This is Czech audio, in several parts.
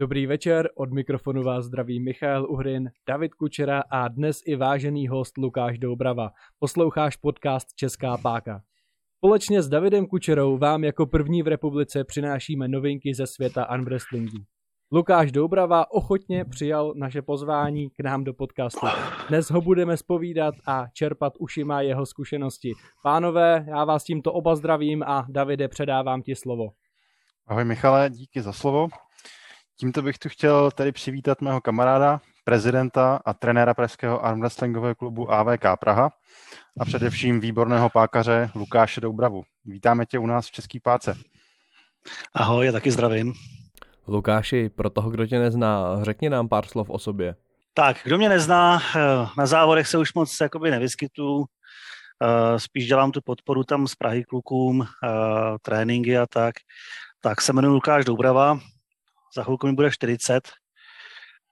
Dobrý večer, od mikrofonu vás zdraví Michal Uhrin, David Kučera a dnes i vážený host Lukáš Doubrava. Posloucháš podcast Česká páka. Společně s Davidem Kučerou vám jako první v republice přinášíme novinky ze světa unwrestlingu. Lukáš Doubrava ochotně přijal naše pozvání k nám do podcastu. Dnes ho budeme spovídat a čerpat ušima jeho zkušenosti. Pánové, já vás tímto oba zdravím a Davide předávám ti slovo. Ahoj Michale, díky za slovo. Tímto bych tu chtěl tedy přivítat mého kamaráda, prezidenta a trenéra pražského armwrestlingového klubu AVK Praha a především výborného pákaře Lukáše Doubravu. Vítáme tě u nás v Český páce. Ahoj, já taky zdravím. Lukáši, pro toho, kdo tě nezná, řekni nám pár slov o sobě. Tak, kdo mě nezná, eh, na závodech se už moc jakoby nevyskytu, eh, spíš dělám tu podporu tam z Prahy klukům, eh, tréninky a tak. Tak se jmenuji Lukáš Doubrava, za chvilku mi bude 40.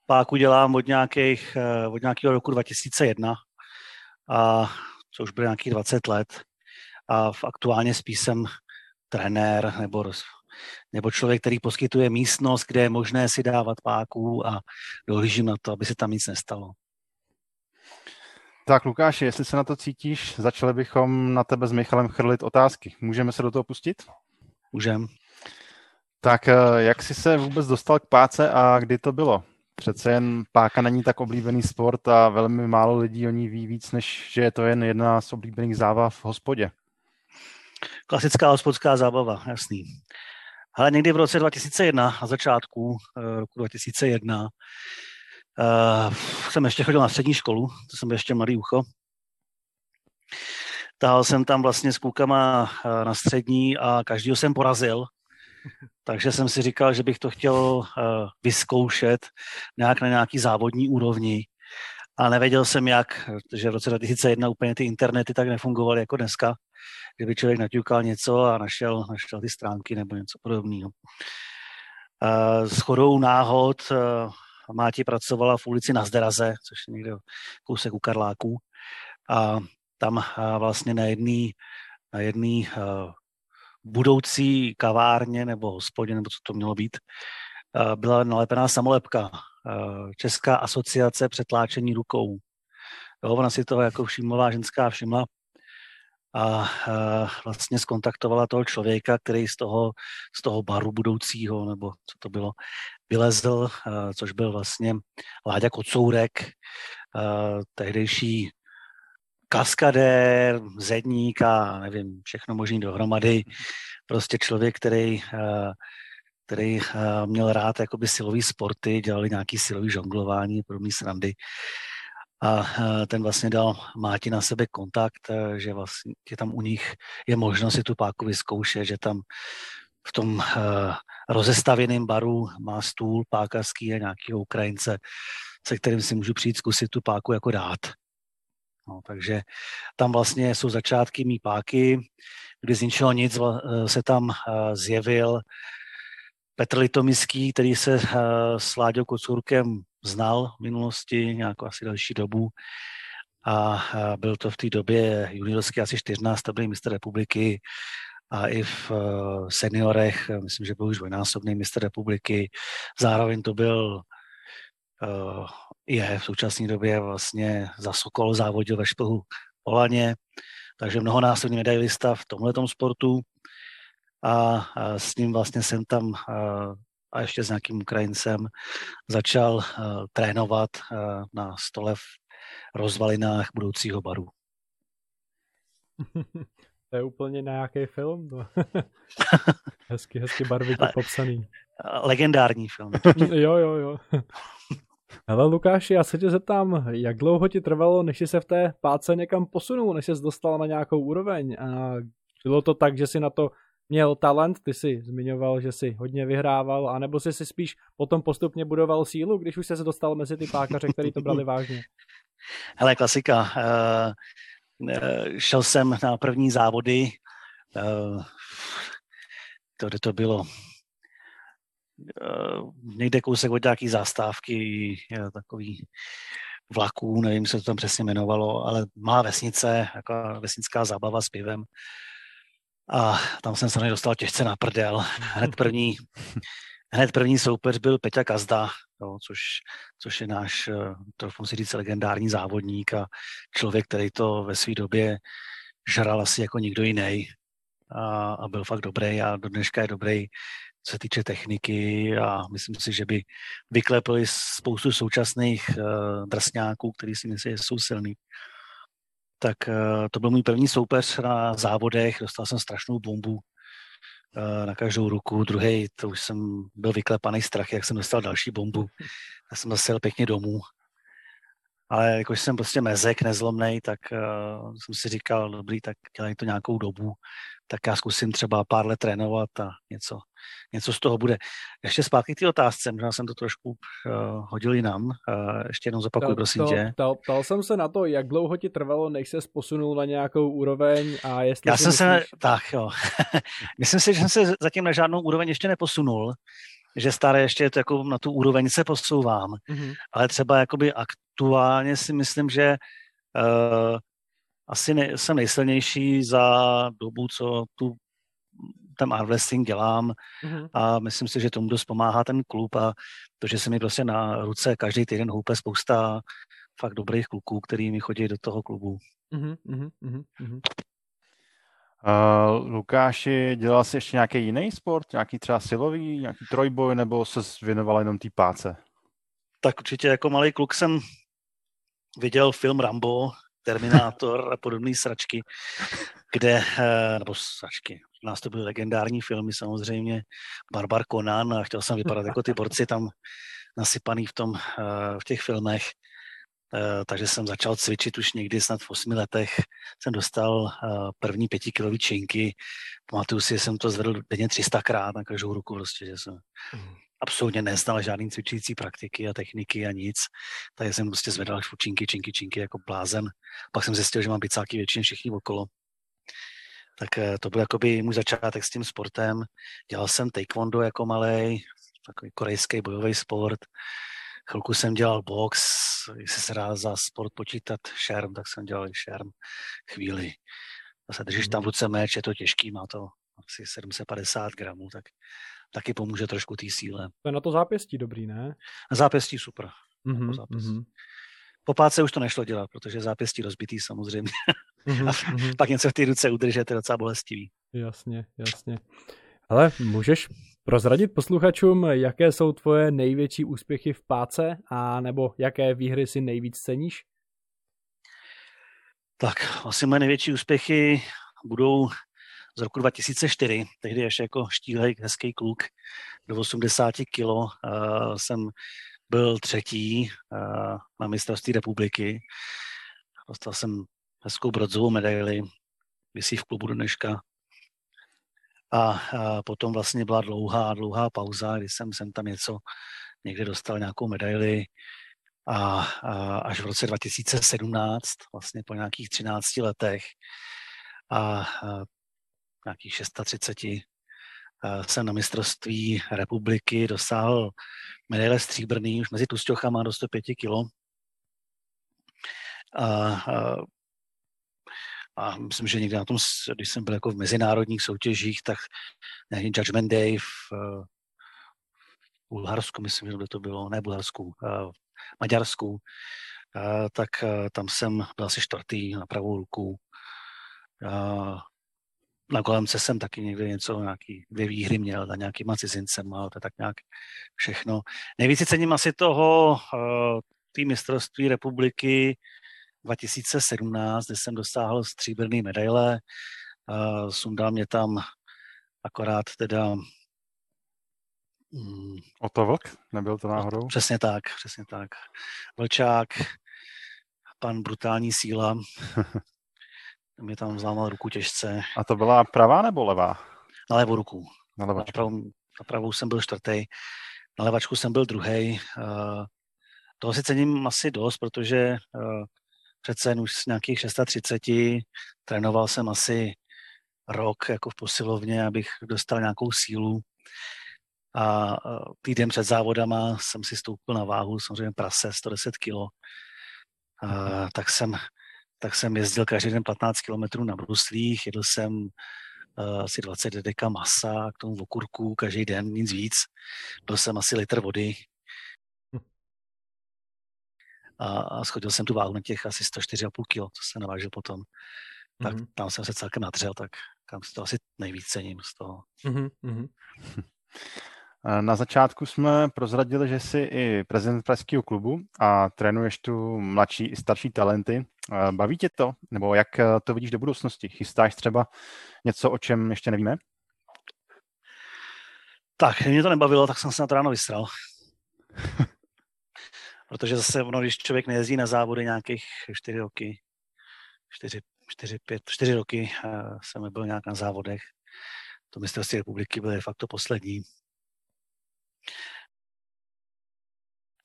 Páku dělám od, nějakých, od nějakého roku 2001, a co už bude nějakých 20 let. A v aktuálně spíš jsem trenér nebo nebo člověk, který poskytuje místnost, kde je možné si dávat páku a dohlížím na to, aby se tam nic nestalo. Tak Lukáši, jestli se na to cítíš, začali bychom na tebe s Michalem chrlit otázky. Můžeme se do toho pustit? Můžem. Tak eh, jak jsi se vůbec dostal k páce a kdy to bylo? Přece jen páka není tak oblíbený sport a velmi málo lidí o ní ví víc, než že je to jen jedna z oblíbených zábav v hospodě. Klasická hospodská zábava, jasný. Ale někdy v roce 2001, na začátku eh, roku 2001, uh, eh, jsem ještě chodil na střední školu, to jsem ještě mladý ucho. Tahal jsem tam vlastně s klukama na střední a každýho jsem porazil. Takže jsem si říkal, že bych to chtěl vyzkoušet nějak na nějaký závodní úrovni. A nevěděl jsem jak, že v roce 2001 úplně ty internety tak nefungovaly jako dneska kdyby člověk naťukal něco a našel, našel ty stránky nebo něco podobného. S chodou náhod Máti pracovala v ulici na Zderaze, což je někde kousek u Karláků. A tam vlastně na jedný, na jedný budoucí kavárně nebo hospodě, nebo co to mělo být, byla nalepená samolepka. Česká asociace přetláčení rukou. Jo, ona si toho jako všimla, ženská všimla a vlastně skontaktovala toho člověka, který z toho, z toho baru budoucího, nebo co to bylo, vylezl, což byl vlastně Láďa Kocourek, tehdejší kaskadér, zedník a nevím, všechno možný dohromady. Prostě člověk, který, který měl rád jakoby silový sporty, dělali nějaký silový žonglování, podobné srandy a ten vlastně dal Máti na sebe kontakt, že vlastně tam u nich je možnost si tu páku vyzkoušet, že tam v tom rozestavěném baru má stůl pákařský a nějakého Ukrajince, se kterým si můžu přijít zkusit tu páku jako dát. No, takže tam vlastně jsou začátky mý páky, kdy z ničeho nic e, se tam zjevil Petr Litomiský, který se s Láďou Kocurkem znal v minulosti nějakou asi další dobu a byl to v té době juniorský asi čtyřnásobný mistr republiky a i v seniorech, myslím, že byl už dvojnásobný mistr republiky. Zároveň to byl je v současné době vlastně za Sokol závodil ve šplhu Olaně, takže mnohonásobný medailista v tomhle sportu a, s ním vlastně jsem tam a ještě s nějakým Ukrajincem začal trénovat na stole v rozvalinách budoucího baru. to je úplně nějaký film. hezky, hezky barvitě popsaný. Legendární film. jo, jo, jo. Ale Lukáši, já se tě zeptám, jak dlouho ti trvalo, než jsi se v té páce někam posunul, než jsi dostal na nějakou úroveň? A bylo to tak, že si na to měl talent, ty si zmiňoval, že si hodně vyhrával, anebo jsi si spíš potom postupně budoval sílu, když už se dostal mezi ty pákaře, který to brali vážně? Hele, klasika. Uh, uh, šel jsem na první závody, uh, to, to bylo, někde kousek od nějaký zástávky, uh, takový vlaků, nevím, se to tam přesně jmenovalo, ale má vesnice, jako vesnická zábava s pivem. A tam jsem se dostal těžce na prdel. Hned první, hned první soupeř byl Peťa Kazda, jo, což, což je náš, eh, trochu si říct, legendární závodník a člověk, který to ve své době žral asi jako nikdo jiný a, a byl fakt dobrý a do dneška je dobrý co se týče techniky a myslím si, že by vyklepili spoustu současných uh, drsňáků, který si myslí, že jsou silný. Tak uh, to byl můj první soupeř na závodech, dostal jsem strašnou bombu uh, na každou ruku. Druhý, to už jsem byl vyklepaný strach, jak jsem dostal další bombu. Já jsem zase pěkně domů ale jakož jsem prostě mezek, nezlomnej, tak uh, jsem si říkal, dobrý, tak dělají to nějakou dobu, tak já zkusím třeba pár let trénovat a něco, něco z toho bude. Ještě zpátky k té otázce, možná jsem to trošku uh, hodil jinam, uh, ještě jednou zopakuju, prosím to, tě. Ptal, ptal jsem se na to, jak dlouho ti trvalo, než se posunul na nějakou úroveň a jestli Já jsem myslíš... se, tak jo, myslím si, že jsem se zatím na žádnou úroveň ještě neposunul, že staré ještě to jako na tu úroveň se posouvám, mm-hmm. ale třeba jakoby aktuálně si myslím, že uh, asi ne, jsem nejsilnější za dobu, co tu ten armwrestling dělám mm-hmm. a myslím si, že tomu dost pomáhá ten klub a to, že se mi prostě na ruce každý týden houpe spousta fakt dobrých kluků, který mi chodí do toho klubu. Mm-hmm, mm-hmm, Uh, Lukáši, dělal jsi ještě nějaký jiný sport? Nějaký třeba silový, nějaký trojboj, nebo se věnoval jenom té páce? Tak určitě jako malý kluk jsem viděl film Rambo, Terminátor a podobné sračky, kde, uh, nebo sračky, nás to byly legendární filmy samozřejmě, Barbar Conan a chtěl jsem vypadat jako ty borci tam nasypaný v, tom, uh, v těch filmech. Eh, takže jsem začal cvičit už někdy snad v osmi letech. Jsem dostal eh, první pětikilový činky. Pamatuju si, že jsem to zvedl denně 300 krát na každou ruku, prostě, že jsem mm. Absolutně neznal žádný cvičící praktiky a techniky a nic. Takže jsem prostě zvedal činky, činky, činky jako blázen. Pak jsem zjistil, že mám bicáky většině všichni okolo. Tak eh, to byl jakoby můj začátek s tím sportem. Dělal jsem taekwondo jako malý, takový korejský bojový sport chvilku jsem dělal box, jestli se dá za sport počítat šerm, tak jsem dělal i šerm chvíli. Zase držíš tam v ruce meč, je to těžký, má to asi 750 gramů, tak taky pomůže trošku té síle. To je na to zápěstí dobrý, ne? Na zápěstí super. Mm-hmm, zápěstí. Mm-hmm. Po páce už to nešlo dělat, protože zápěstí rozbitý samozřejmě. Mm-hmm, a mm-hmm. pak něco v té ruce udržet je docela bolestivý. Jasně, jasně. Ale můžeš prozradit posluchačům, jaké jsou tvoje největší úspěchy v páce a nebo jaké výhry si nejvíc ceníš? Tak, asi moje největší úspěchy budou z roku 2004, tehdy ještě jako štílej, hezký kluk, do 80 kilo uh, jsem byl třetí uh, na mistrovství republiky. Dostal jsem hezkou bronzovou medaili, vysí v klubu dneška. A, a potom vlastně byla dlouhá, dlouhá pauza, kdy jsem, jsem tam něco někde dostal nějakou medaili a, a až v roce 2017, vlastně po nějakých 13 letech a nějakých 630 jsem na mistrovství republiky dosáhl medaile stříbrný už mezi tusťochama do 105 kilo. A, a a myslím, že někde na tom, když jsem byl jako v mezinárodních soutěžích, tak nějaký Judgment Day v, eh, v Bulharsku, myslím, že to bylo, ne Bulharsku, eh, v Maďarsku, eh, tak tam jsem byl asi čtvrtý na pravou ruku. Na kolemce jsem taky někde něco, nějaký dvě výhry měl za nějakýma cizincem, ale to je tak nějak všechno. Nejvíce cením asi toho, té mistrovství republiky, 2017, kde jsem dosáhl stříbrný medaile. Sundal mě tam akorát teda mm, vlk? Nebyl to náhodou? Přesně tak, přesně tak. Vlčák, pan brutální síla, mě tam zlámal ruku těžce. A to byla pravá nebo levá? Na levou ruku. Na, na, pravou, na pravou jsem byl čtvrtý, na levačku jsem byl druhý. Uh, toho si cením asi dost, protože uh, přece jen už z nějakých 630 trénoval jsem asi rok jako v posilovně, abych dostal nějakou sílu. A týden před závodama jsem si stoupil na váhu, samozřejmě prase, 110 kg. tak jsem tak jsem jezdil každý den 15 km na bruslích, jedl jsem asi 20 deka masa, k tomu okurku každý den, nic víc. Byl jsem asi litr vody. A, a schodil jsem tu váhu na těch asi 104,5 kg, co jsem navážil potom. Tak mm-hmm. tam jsem se celkem nadřel, tak tam si to asi nejvíc cením z toho. Mm-hmm. Na začátku jsme prozradili, že jsi i prezident pražského klubu a trénuješ tu mladší i starší talenty. Baví tě to? Nebo jak to vidíš do budoucnosti? Chystáš třeba něco, o čem ještě nevíme? Tak, mě to nebavilo, tak jsem se na to ráno vystral. Protože zase, ono, když člověk nejezdí na závody nějakých čtyři roky, čtyři, čtyři, pět, čtyři roky jsem nebyl nějak na závodech, to mistrovství republiky byly fakt to poslední,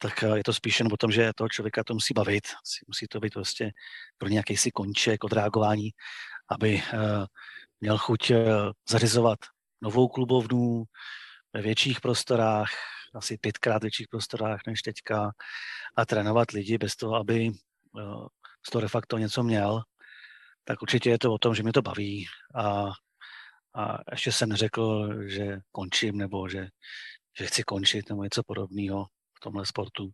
tak eh, je to spíš jen o tom, že toho člověka to musí bavit, musí to být prostě pro nějaký si konček odreagování, aby eh, měl chuť eh, zařizovat novou klubovnu ve větších prostorách, asi pětkrát větších prostorách než teďka a trénovat lidi bez toho, aby z toho de facto něco měl, tak určitě je to o tom, že mě to baví. A, a ještě jsem neřekl, že končím nebo že, že chci končit nebo něco podobného tomhle sportu.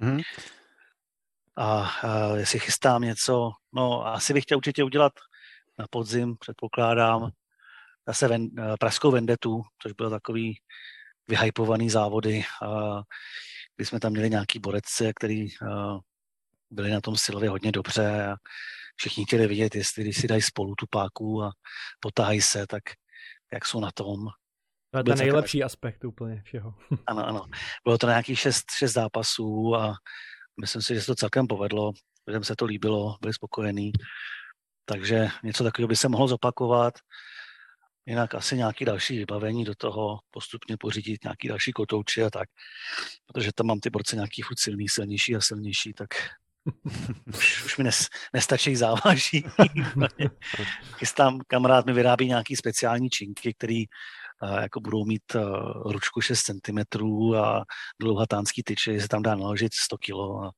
Hmm. A, a jestli chystám něco, no asi bych chtěl určitě udělat na podzim, předpokládám, zase ven, eh, Pražskou vendetu, což byl takový vyhypovaný závody, a, kdy jsme tam měli nějaký borecce, který a, eh, byli na tom silově hodně dobře a všichni chtěli vidět, jestli když si dají spolu tu páku a potáhají se, tak jak jsou na tom. To je ten nejlepší tak... aspekt úplně všeho. Ano, ano. Bylo to nějakých šest, šest zápasů a myslím si, že se to celkem povedlo. Lidem se to líbilo, byli spokojení. Takže něco takového by se mohlo zopakovat. Jinak asi nějaký další vybavení do toho, postupně pořídit nějaký další kotouči a tak. Protože tam mám ty borce nějaký furt silný, silnější a silnější, tak už, už mi nes, nestačí závaží. Chystám, kamarád mi vyrábí nějaký speciální činky, který jako budou mít eh, ručku 6 cm a dlouhatánský tyče, se tam dá naložit 100 kg a,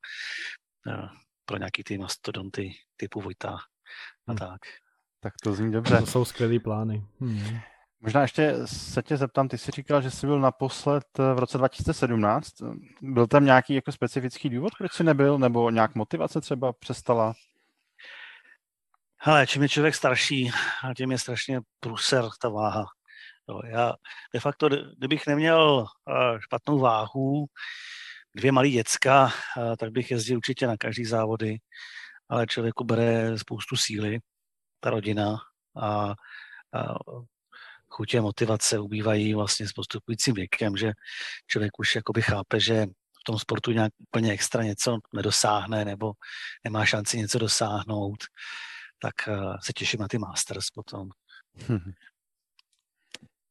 a pro nějaký ty mastodonty typu Vojta a hmm. tak. Tak to zní dobře. To jsou skvělý plány. Hmm. Možná ještě se tě zeptám, ty jsi říkal, že jsi byl naposled eh, v roce 2017. Byl tam nějaký jako specifický důvod, proč jsi nebyl, nebo nějak motivace třeba přestala? Hele, čím je člověk starší, tím je strašně průser ta váha. Jo, já de facto, kdybych neměl špatnou váhu, dvě malý děcka, tak bych jezdil určitě na každý závody, ale člověku bere spoustu síly, ta rodina a, a chutě motivace ubývají vlastně s postupujícím věkem, že člověk už jakoby chápe, že v tom sportu nějak úplně extra něco nedosáhne nebo nemá šanci něco dosáhnout, tak se těším na ty Masters potom.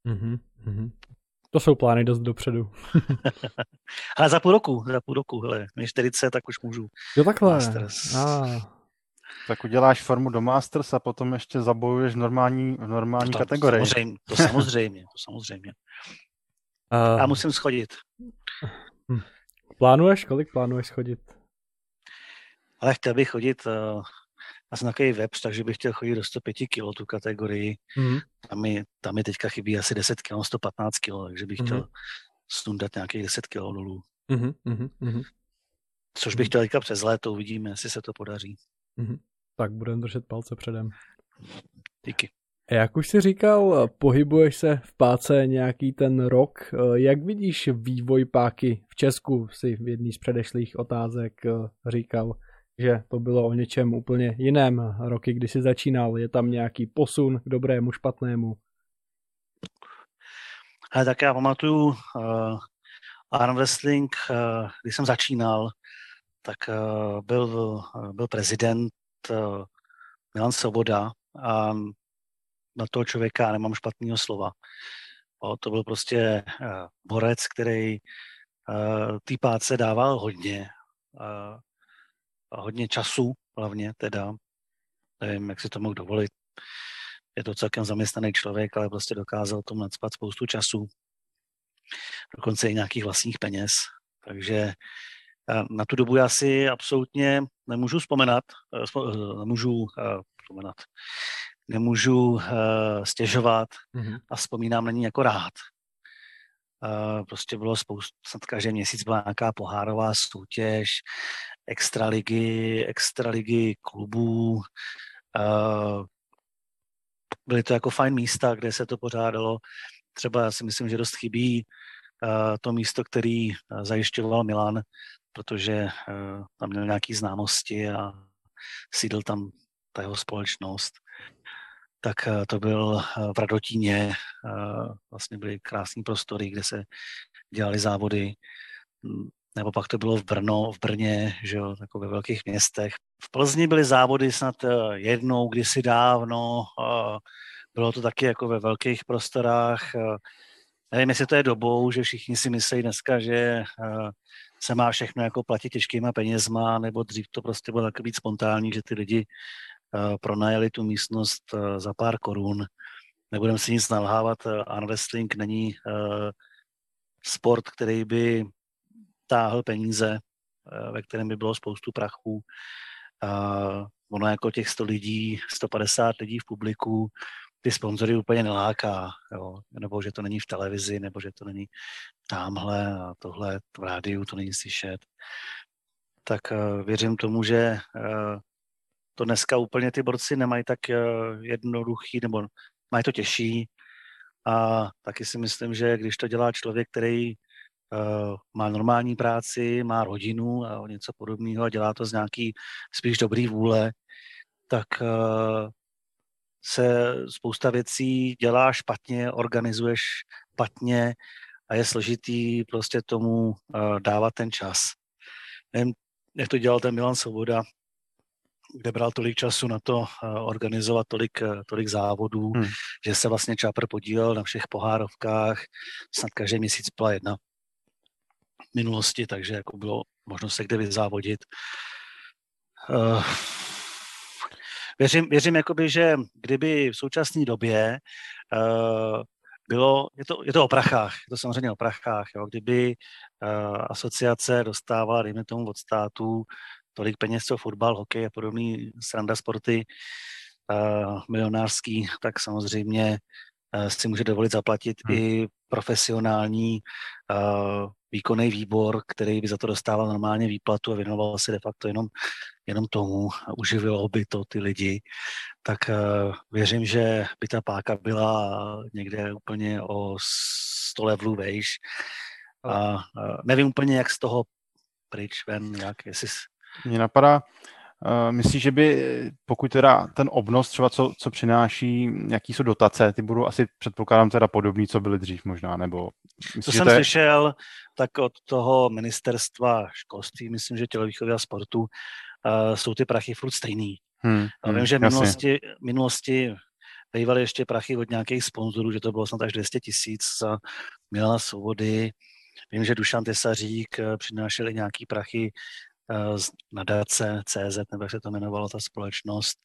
Mm-hmm. To jsou plány dost dopředu. Ale za půl roku, za půl roku, hele, mě 40, tak už můžu. Jo takhle. Masters. Ah. Tak uděláš formu do Masters a potom ještě zabojuješ v normální, v normální to, kategorii. Samozřejmě, to samozřejmě, to samozřejmě. Uh, Já musím schodit. Hm. Plánuješ? Kolik plánuješ schodit? Ale chtěl bych chodit uh, já jsem takový web, takže bych chtěl chodit do 105 kg tu kategorii. Mm. Tam, mi, tam mi teďka chybí asi 10 kg, 115 kg, takže bych mm. chtěl snundat nějakých 10 kg dolů. Mm-hmm, mm-hmm. Což bych chtěl teďka přes léto, uvidíme, jestli se to podaří. Mm-hmm. Tak budeme držet palce předem. Díky. Jak už jsi říkal, pohybuješ se v páce nějaký ten rok. Jak vidíš vývoj páky v Česku? Si v jedný z předešlých otázek říkal že to bylo o něčem úplně jiném. Roky, kdy jsi začínal, je tam nějaký posun k dobrému, špatnému? Ale tak já pamatuju uh, arm wrestling, uh, když jsem začínal, tak uh, byl, uh, byl prezident uh, Milan Svoboda a na toho člověka nemám špatného slova. O, to byl prostě uh, borec, který uh, tý páce dával hodně. Uh, hodně času, hlavně teda, nevím, jak si to mohl dovolit. Je to celkem zaměstnaný člověk, ale prostě dokázal tomu nadspat spoustu času, dokonce i nějakých vlastních peněz. Takže eh, na tu dobu já si absolutně nemůžu vzpomenat, eh, eh, nemůžu vzpomenat, nemůžu stěžovat mm-hmm. a vzpomínám na ní jako rád. Prostě bylo spoustu, snad každý měsíc byla nějaká pohárová soutěž, extraligy, extraligy klubů. Byly to jako fajn místa, kde se to pořádalo. Třeba já si myslím, že dost chybí to místo, který zajišťoval Milan, protože tam měl nějaký známosti a sídl tam ta jeho společnost tak to byl v Radotíně, vlastně byly krásné prostory, kde se dělali závody, nebo pak to bylo v Brno, v Brně, že jo, jako ve velkých městech. V Plzni byly závody snad jednou, kdysi dávno, bylo to taky jako ve velkých prostorách. Nevím, jestli to je dobou, že všichni si myslí dneska, že se má všechno jako platit těžkýma penězma, nebo dřív to prostě bylo takový spontánní, že ty lidi Eh, pronajeli tu místnost eh, za pár korun. Nebudeme si nic nalhávat, eh, arm wrestling není sport, který by táhl peníze, ve kterém by bylo spoustu prachů. ono jako těch 100 lidí, 150 lidí v publiku, ty sponzory úplně neláká, jo? nebo že to není v televizi, nebo že to není tamhle a tohle v rádiu, to není slyšet. Tak věřím tomu, že to dneska úplně ty borci nemají tak eh, jednoduchý, nebo mají to těžší. A taky si myslím, že když to dělá člověk, který má normální práci, má rodinu a něco podobného a dělá to z nějaký spíš dobrý vůle, tak uh, se spousta věcí dělá špatně, organizuješ špatně a je složitý prostě tomu uh, dávat ten čas. Nevím, jak to dělal ten Milan Svoboda, kde bral tolik času na to eh, organizovat tolik, eh, tolik závodů, hmm. že se vlastně Čápr podílel na všech pohárovkách, snad každý měsíc byla jedna minulosti, takže jako bylo možno se kde vyzávodit. Uh, věřím, věřím jakoby, že kdyby v současné době uh, bylo, je to, je to o prachách, je to samozřejmě o prachách, jo, kdyby uh, asociace dostávala, dejme tomu od státu, tolik peněz, co fotbal, hokej a podobný sranda sporty uh, milionářský, tak samozřejmě si může dovolit zaplatit hmm. i profesionální uh, výkonný výbor, který by za to dostával normálně výplatu a věnoval se de facto jenom, jenom tomu a uživilo by to ty lidi, tak uh, věřím, že by ta páka byla někde úplně o 100 levelů vejš. A uh, nevím úplně, jak z toho pryč ven, jak, jestli mě napadá, myslíš, že by, pokud teda ten obnos třeba, co, co přináší, jaký jsou dotace, ty budou asi předpokládám teda podobný, co byly dřív možná, nebo... Myslíš, to jsem to je... slyšel, tak od toho ministerstva školství, myslím, že tělovýchovy a sportu, uh, jsou ty prachy furt stejný. Hmm, hmm, vím, že v minulosti, minulosti bývaly ještě prachy od nějakých sponzorů, že to bylo snad až 200 tisíc za Milana Svobody. Vím, že Dušan Tesařík eh, přinášeli nějaký prachy Eh, z nadace CZ, nebo jak se to jmenovalo, ta společnost.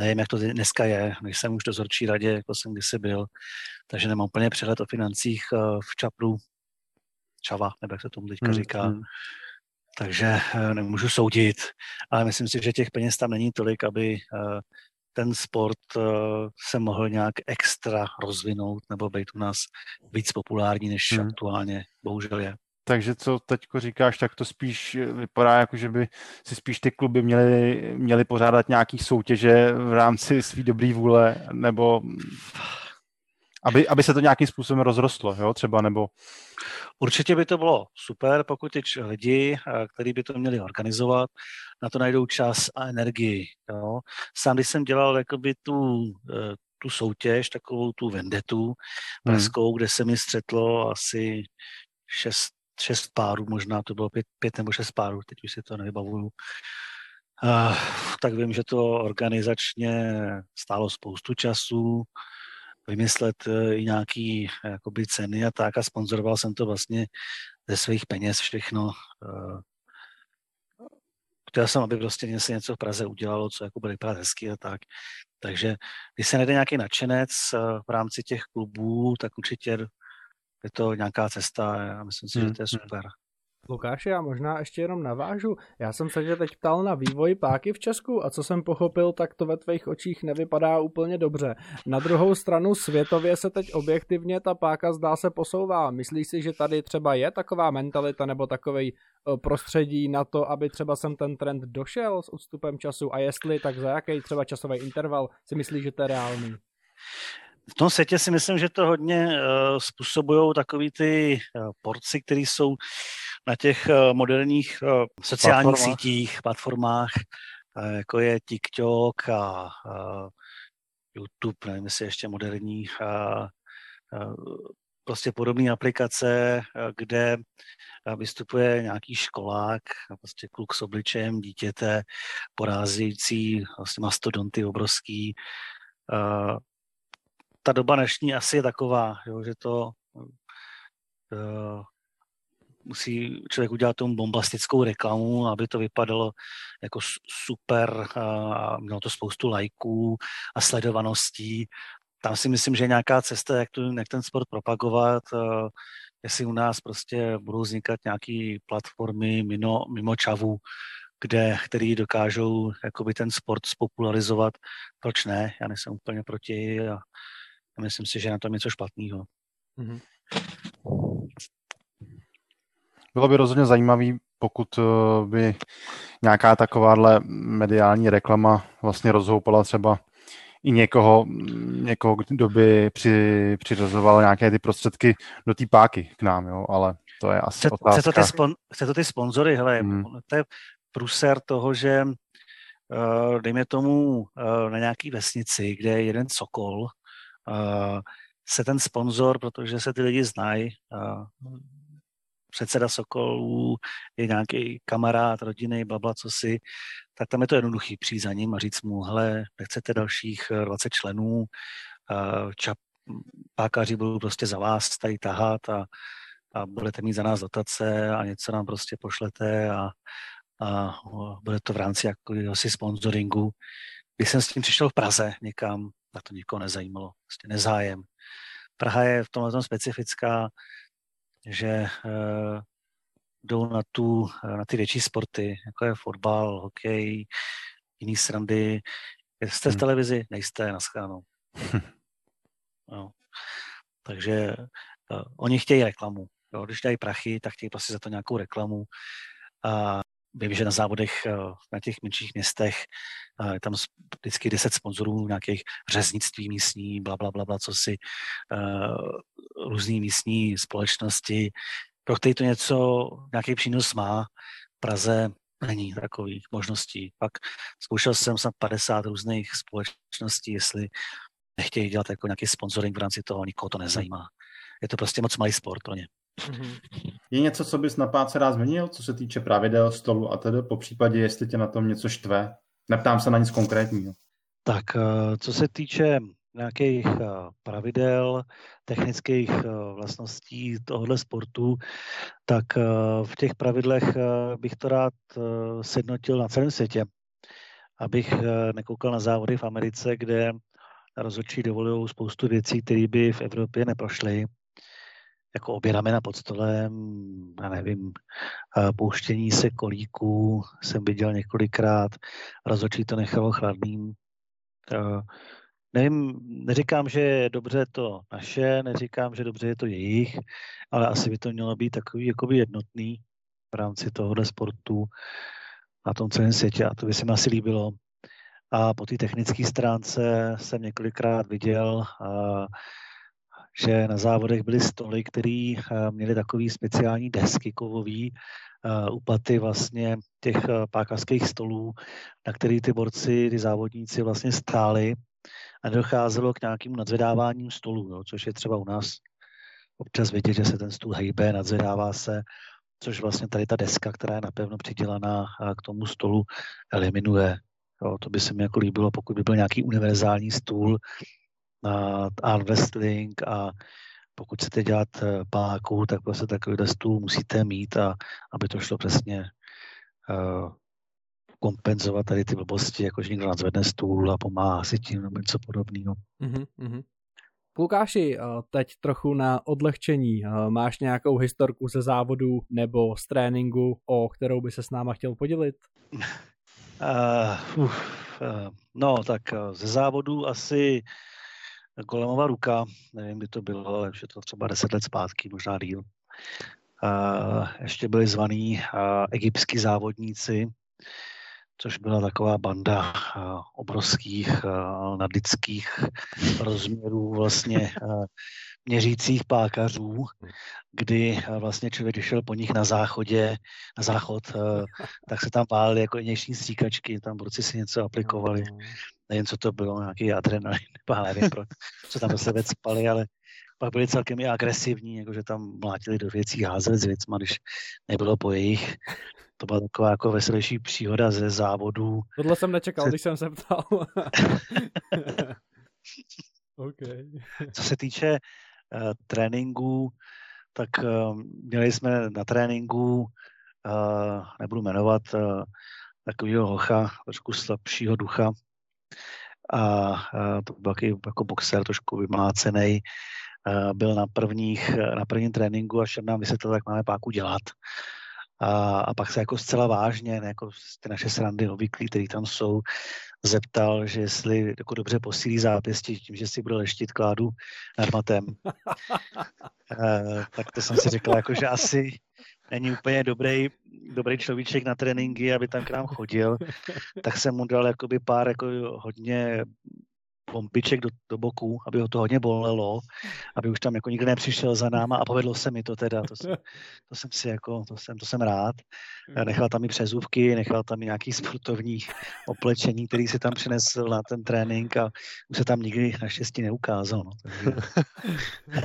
Nevím, jak to dneska je, nejsem už dozorčí radě, jako jsem kdysi byl, takže nemám úplně přehled o financích eh, v Čapru, Čava, nebo jak se tomu teďka hmm, říká. Hmm. Takže eh, nemůžu soudit, ale myslím si, že těch peněz tam není tolik, aby ten sport se mohl nějak extra rozvinout nebo být u nás víc populární, než hmm. aktuálně bohužel je takže co teď říkáš, tak to spíš vypadá jako, že by si spíš ty kluby měly, měly pořádat nějaký soutěže v rámci svý dobrý vůle, nebo aby, aby se to nějakým způsobem rozrostlo, jo, třeba, nebo... Určitě by to bylo super, pokud ty lidi, eh, kteří by to měli organizovat, na to najdou čas a energii. Jo. Sám, když jsem dělal jakoby tu, eh, tu soutěž, takovou tu vendetu hmm. pražskou, hmm. kde se mi střetlo asi šest šest párů, možná to bylo pět, pět nebo šest párů, teď už si to nevybavuju. Uh, tak vím, že to organizačně stálo spoustu času, vymyslet uh, i nějaký jakoby, ceny a tak a sponzoroval jsem to vlastně ze svých peněz všechno. Uh, chtěl jsem, aby prostě se něco v Praze udělalo, co jako bude vypadat hezky a tak. Takže když se najde nějaký nadšenec v rámci těch klubů, tak určitě je to nějaká cesta a myslím si, hmm. že to je hmm. super. Lukáši, já možná ještě jenom navážu. Já jsem se tě teď ptal na vývoj páky v Česku a co jsem pochopil, tak to ve tvých očích nevypadá úplně dobře. Na druhou stranu světově se teď objektivně ta páka zdá se posouvá. Myslíš si, že tady třeba je taková mentalita nebo takový eh, prostředí na to, aby třeba sem ten trend došel s odstupem času a jestli, tak za jaký třeba časový interval si myslíš, že to je reálný? V tom světě si myslím, že to hodně uh, způsobují takový ty uh, porci, které jsou na těch uh, moderních uh, sociálních platformách. sítích, platformách, uh, jako je TikTok a uh, YouTube, nevím, jestli ještě moderní, uh, uh, prostě podobné aplikace, kde vystupuje nějaký školák, prostě kluk s obličejem dítěte, porázející vlastně mastodonty obrovský, ta doba dnešní asi je taková, jo, že to uh, musí člověk udělat tomu bombastickou reklamu, aby to vypadalo jako super a mělo to spoustu lajků a sledovaností. Tam si myslím, že je nějaká cesta, jak, tu, jak ten sport propagovat, uh, jestli u nás prostě budou vznikat nějaké platformy mimo, mimo čavu, kde, který dokážou jakoby ten sport spopularizovat. Proč ne? Já nejsem úplně proti a a myslím si, že na tom něco špatného. Mm-hmm. Bylo by rozhodně zajímavý, pokud eh, by nějaká takováhle mediální reklama vlastně rozhoupala třeba i někoho, někoho kdo by při, přiřazoval nějaké ty prostředky do té páky k nám, jo, ale to je asi chce, otázka. Chce to ty, spon, chce to ty sponzory, hele, hmm. to je průser toho, že uh, dejme tomu uh, na nějaký vesnici, kde je jeden sokol, se ten sponzor, protože se ty lidi znají, předseda Sokolů je nějaký kamarád, rodiny, babla, co si, tak tam je to jednoduchý přijít za ním a říct mu, hele, nechcete dalších 20 členů, čap, pákaři budou prostě za vás tady tahat a, a budete mít za nás dotace a něco nám prostě pošlete a, a bude to v rámci jakéhosi sponsoringu. Když jsem s tím přišel v Praze někam, na to nikoho nezajímalo, prostě nezájem. Praha je v tomhle specifická, že uh, jdou na, tu, uh, na ty větší sporty, jako je fotbal, hokej, jiný srandy. Jste v hmm. televizi? Nejste, naschánou. no. Takže uh, oni chtějí reklamu. Jo? Když dají prachy, tak chtějí prostě za to nějakou reklamu. A vím, že na závodech eh, na těch menších městech je tam vždycky 10 sponzorů nějakých řeznictví místní, bla, bla, bla, bla co si, uh, různý místní společnosti, pro který to něco, nějaký přínos má. V Praze není takových možností. Pak zkoušel jsem snad 50 různých společností, jestli nechtějí dělat jako nějaký sponsoring v rámci toho, nikoho to nezajímá. Je to prostě moc malý sport pro ně. Mm-hmm. Je něco, co bys na páce rád změnil, co se týče pravidel, stolu a tedy, po případě, jestli tě na tom něco štve? Neptám se na nic konkrétního. Tak, eh, co se týče nějakých eh, pravidel, technických eh, vlastností tohohle sportu, tak v těch pravidlech bych to rád sednotil na celém světě, abych nekoukal na závody v Americe, kde rozhodčí dovolují spoustu věcí, které by v Evropě neprošly jako obě ramena pod stolem, já nevím, pouštění se kolíků jsem viděl několikrát, rozhodčí to nechalo chladným. Nevím, neříkám, že je dobře to naše, neříkám, že dobře je to jejich, ale asi by to mělo být takový jakoby jednotný v rámci tohohle sportu na tom celém světě a to by se mi asi líbilo. A po té technické stránce jsem několikrát viděl že na závodech byly stoly, které eh, měly takový speciální desky kovový, upaty eh, vlastně těch eh, pákařských stolů, na který ty borci, ty závodníci vlastně stáli a nedocházelo k nějakému nadzvedávání stolů, jo, což je třeba u nás občas vidět, že se ten stůl hejbe, nadzvedává se, což vlastně tady ta deska, která je napevno přidělaná k tomu stolu, eliminuje. Jo, to by se mi jako líbilo, pokud by byl nějaký univerzální stůl, arm wrestling a pokud chcete dělat eh, páku, tak prostě takový stůl musíte mít, a aby to šlo přesně uh, kompenzovat tady ty blbosti, jako že někdo nadzvedne stůl a pomáhá si tím nebo něco podobného. Mm-hmm. Lukáši, teď trochu na odlehčení. Máš nějakou historku ze závodu nebo z tréninku, o kterou by se s náma chtěl podělit? Uh, uh, no, tak ze závodu asi kolemová ruka, nevím, kdy to bylo, ale už je to třeba 10 let zpátky, možná díl. Uh, ještě byli zvaní uh, egyptskí závodníci, což byla taková banda uh, obrovských uh, nadlidských rozměrů vlastně uh, měřících pákařů, kdy vlastně člověk, když šel po nich na záchodě, na záchod, tak se tam válili jako dnešní stříkačky, tam borci si něco aplikovali. Nevím, co to bylo, nějaký adrenalin, nevím, pro, co tam do sebe spali, ale pak byli celkem i agresivní, jakože tam mlátili do věcí, házeli s věcma, když nebylo po jejich. To byla taková jako veselější příhoda ze závodů. Tohle jsem nečekal, se... když jsem se ptal. okay. Co se týče uh, tréninku, tak uh, měli jsme na tréninku, uh, nebudu jmenovat, uh, takového hocha, trošku slabšího ducha. A uh, to byl takový jako boxer, trošku vymlácený. Uh, byl na, prvních, na prvním tréninku a všem nám vysvětlil, jak máme páku dělat. A, a pak se jako zcela vážně, ne jako ty naše srandy obvyklí, které tam jsou, zeptal, že jestli jako dobře posílí zápěstí tím, že si bude leštit kládu nad matem. e, tak to jsem si řekl, jako, že asi není úplně dobrý, dobrý človíček na tréninky, aby tam k nám chodil, tak jsem mu dal jakoby pár jako hodně pompiček do, do boku, aby ho to hodně bolelo, aby už tam jako nikdo nepřišel za náma a povedlo se mi to teda, to jsem, to jsem si jako, to jsem, to jsem rád. Nechal tam i přezůvky, nechal tam i nějaký sportovní oplečení, který si tam přinesl na ten trénink a už se tam nikdy naštěstí neukázal. No,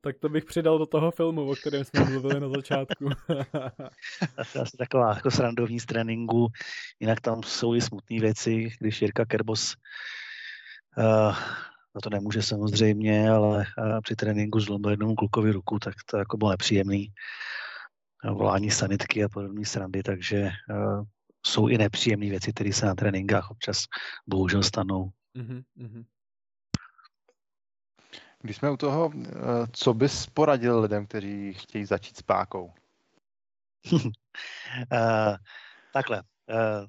tak to bych přidal do toho filmu, o kterém jsme mluvili na začátku. Asi, asi taková jako srandovní z tréninku, jinak tam jsou i smutné věci, když Jirka Kerbos na to nemůže samozřejmě, ale uh, při tréninku zlomil jednomu klukovi ruku, tak to jako bylo nepříjemný. Uh, volání sanitky a podobné srandy, takže jsou i nepříjemné věci, které se na tréninkách občas bohužel stanou. Mm-hmm. Když jsme u toho, co bys poradil lidem, kteří chtějí začít s pákou? uh, takhle. Uh,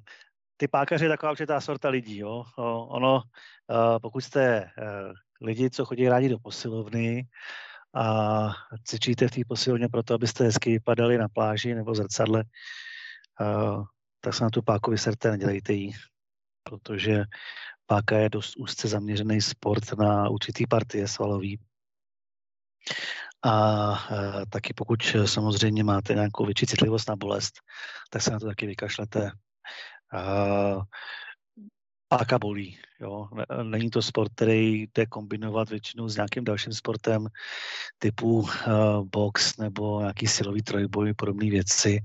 ty pákaři je taková určitá sorta lidí. Jo? Ono, pokud jste lidi, co chodí rádi do posilovny a cvičíte v té posilovně proto, abyste hezky vypadali na pláži nebo zrcadle, tak se na tu páku vyserte, nedělejte ji, protože páka je dost úzce zaměřený sport na určitý partie svalový. A, a taky pokud samozřejmě máte nějakou větší citlivost na bolest, tak se na to taky vykašlete páka bolí. Jo. Není to sport, který jde kombinovat většinou s nějakým dalším sportem typu uh, box nebo nějaký silový trojboj, podobné věci,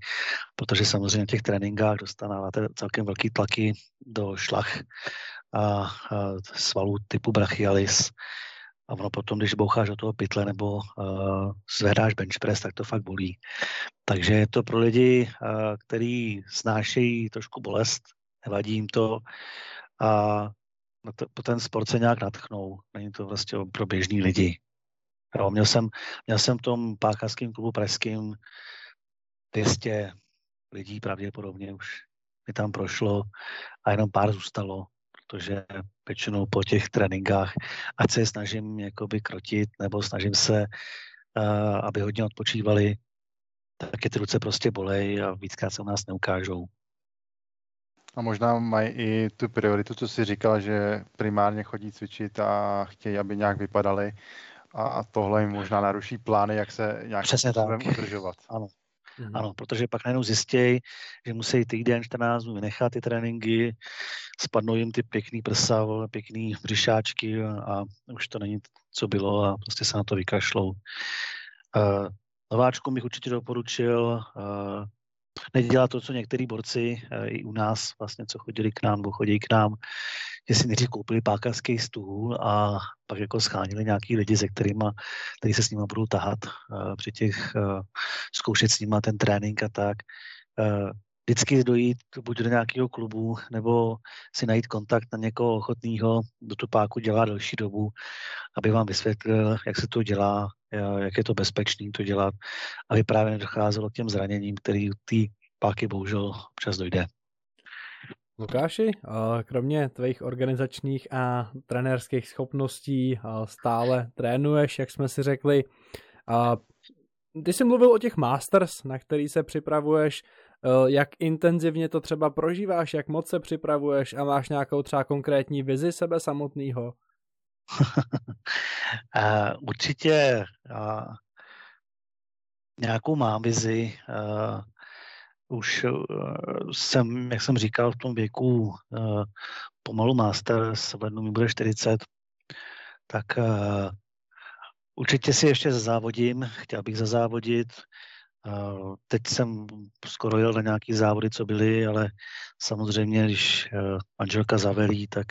protože samozřejmě v těch tréninkách dostáváte celkem velký tlaky do šlach a, uh, svalů typu brachialis. A ono potom, když boucháš do toho pytle nebo uh, zvedáš bench press, tak to fakt bolí. Takže je to pro lidi, uh, který snášejí trošku bolest, nevadí jim to a na to, po ten sport se nějak natchnou. Není to vlastně pro běžní lidi. Jo, měl, jsem, měl jsem v tom pákařském klubu pražským 200 lidí pravděpodobně už mi tam prošlo a jenom pár zůstalo, protože většinou po těch tréninkách, ať se je snažím jakoby krotit, nebo snažím se, uh, aby hodně odpočívali, tak je ty ruce prostě bolej a víckrát se u nás neukážou. A možná mají i tu prioritu, co jsi říkal, že primárně chodí cvičit a chtějí, aby nějak vypadali a tohle jim možná naruší plány, jak se nějak Přesně tak. udržovat. Ano. Mm-hmm. Ano, protože pak najednou zjistějí, že musí týden, 14 dnů vynechat ty tréninky, spadnou jim ty pěkný prsa, pěkný břišáčky a už to není, co bylo a prostě se na to vykašlou. Uh, nováčkům bych určitě doporučil uh, nedělat to, co některý borci uh, i u nás, vlastně, co chodili k nám, nebo chodí k nám, že si nejdřív koupili pákařský stůl a pak jako schánili nějaký lidi, se kterými, který se s nimi budou tahat uh, při těch, uh, zkoušet s nimi ten trénink a tak. Vždycky dojít buď do nějakého klubu, nebo si najít kontakt na někoho ochotného, do tu páku dělá delší dobu, aby vám vysvětlil, jak se to dělá, jak je to bezpečné to dělat, aby právě nedocházelo k těm zraněním, který ty páky bohužel občas dojde. Lukáši, kromě tvých organizačních a trenérských schopností stále trénuješ, jak jsme si řekli. Ty jsi mluvil o těch Masters, na který se připravuješ. Jak intenzivně to třeba prožíváš, jak moc se připravuješ a máš nějakou třeba konkrétní vizi sebe samotného? Určitě nějakou mám vizi už uh, jsem, jak jsem říkal, v tom věku uh, pomalu master, s lednu mi bude 40, tak uh, určitě si ještě zazávodím, chtěl bych zazávodit. Uh, teď jsem skoro jel na nějaký závody, co byly, ale samozřejmě, když uh, manželka zavelí, tak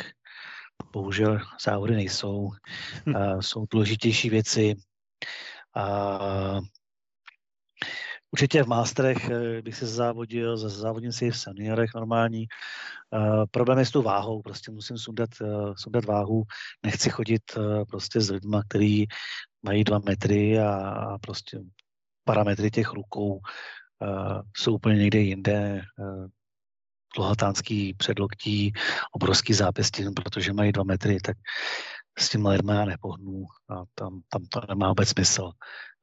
bohužel závody nejsou. Uh, jsou důležitější věci. Uh, Určitě v másterech eh, bych se závodil, závodím si v seniorech normální. Problém je s tou váhou, prostě musím sundat, sundat váhu, nechci chodit prostě s lidmi, kteří mají dva metry a, a prostě parametry těch rukou uh, jsou úplně někde jinde. Uh, dlouhatánský předloktí, obrovský zápěstí, protože mají dva metry, tak s tím lidmi já nepohnu a tam, tam to nemá vůbec smysl.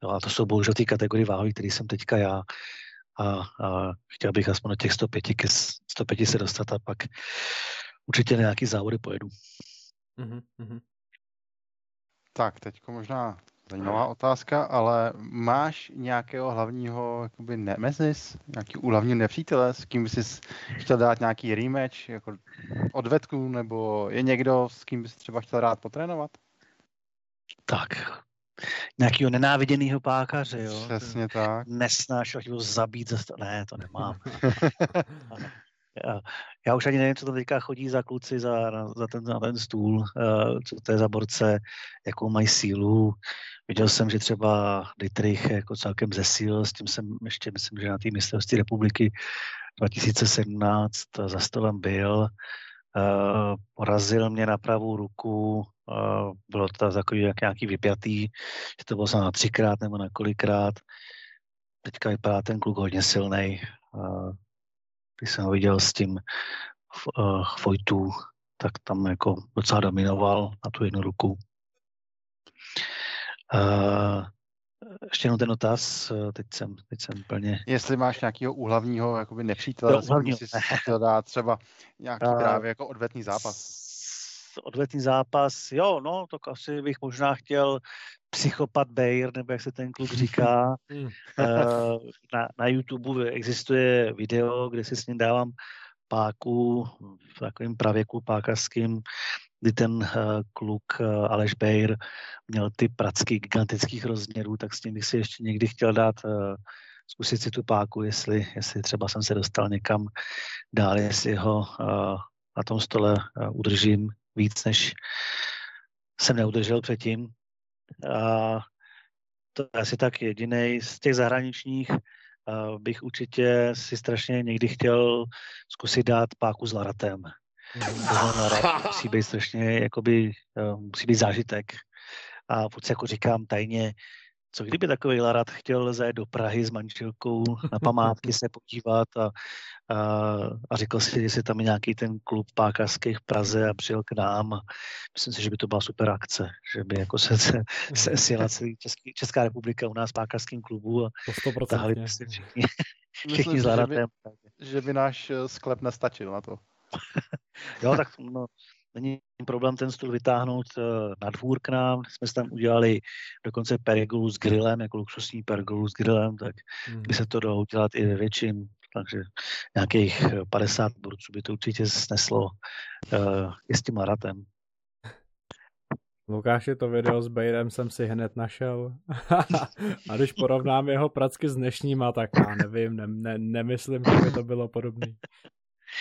Jo, a to jsou bohužel ty kategorie váhy, které jsem teďka já a, a chtěl bych aspoň do těch 105, ke 105 se dostat a pak určitě na nějaký závody pojedu. Mm-hmm. Tak, teď možná zajímavá otázka, ale máš nějakého hlavního jakoby nemezis, nějaký hlavní nepřítele, s kým bys chtěl dát nějaký rematch, jako odvetku, nebo je někdo, s kým bys třeba chtěl rád potrénovat? Tak, nějakého nenáviděného pákaře, jo? Přesně tak. Nesnášel ho zabít, zase... ne, to nemám. já, už ani nevím, co to teďka chodí za kluci za, za, ten, za ten stůl, uh, co to je za borce, jakou mají sílu. Viděl jsem, že třeba Dietrich jako celkem zesíl, s tím jsem ještě, myslím, že na té mistrovství republiky 2017 za stolem byl. Uh, porazil mě na pravou ruku, uh, bylo to takový jak nějaký vypjatý, že to bylo na třikrát nebo na kolikrát. Teďka vypadá ten kluk hodně silný. Uh, když jsem ho viděl s tím uh, Vojtu, tak tam jako docela dominoval na tu jednu ruku. Uh, ještě jenom ten otaz, teď jsem, teď jsem plně... Jestli máš nějakého úhlavního jakoby nepřítele, no, úhlavního, si chtěl dát třeba nějaký uh, právě jako odvetný zápas. Odvetný zápas, jo, no, tak asi bych možná chtěl psychopat Bayer, nebo jak se ten kluk říká. uh, na, na YouTube existuje video, kde si s ním dávám páku v takovém pravěku pákařským, kdy ten uh, kluk uh, Aleš Bejr měl ty pracky gigantických rozměrů, tak s tím bych si ještě někdy chtěl dát uh, zkusit si tu páku, jestli, jestli třeba jsem se dostal někam dál, jestli ho na tom stole udržím víc, než jsem neudržel předtím. A to je asi tak jediný z těch zahraničních bych určitě si strašně někdy chtěl zkusit dát páku s Laratem. Mm. musí být strašně, jakoby, uh, musí být zážitek. A pokud jako říkám tajně, co kdyby takový Larat chtěl zajet do Prahy s manželkou na památky se podívat a, a, a řekl si, jestli tam je nějaký ten klub pákařský v Praze a přijel k nám. A myslím si, že by to byla super akce, že by jako se, se, se sjela celý Český, Česká republika u nás v pákařském klubu a tahali by si všichni, všichni s Laratem. Že by, že by náš eh, sklep nestačil na to. jo, tak no, není problém ten stůl vytáhnout uh, na dvůr k nám. Jsme si tam udělali dokonce pergolu s grillem, jako luxusní pergolu s grillem, tak hmm. by se to dalo udělat i ve větším. Takže nějakých 50 burců by to určitě sneslo uh, i s tím maratem. Lukáši, to video s Bejrem jsem si hned našel. a když porovnám jeho pracky s dnešníma, tak já nevím, ne, ne, nemyslím, že by to bylo podobné.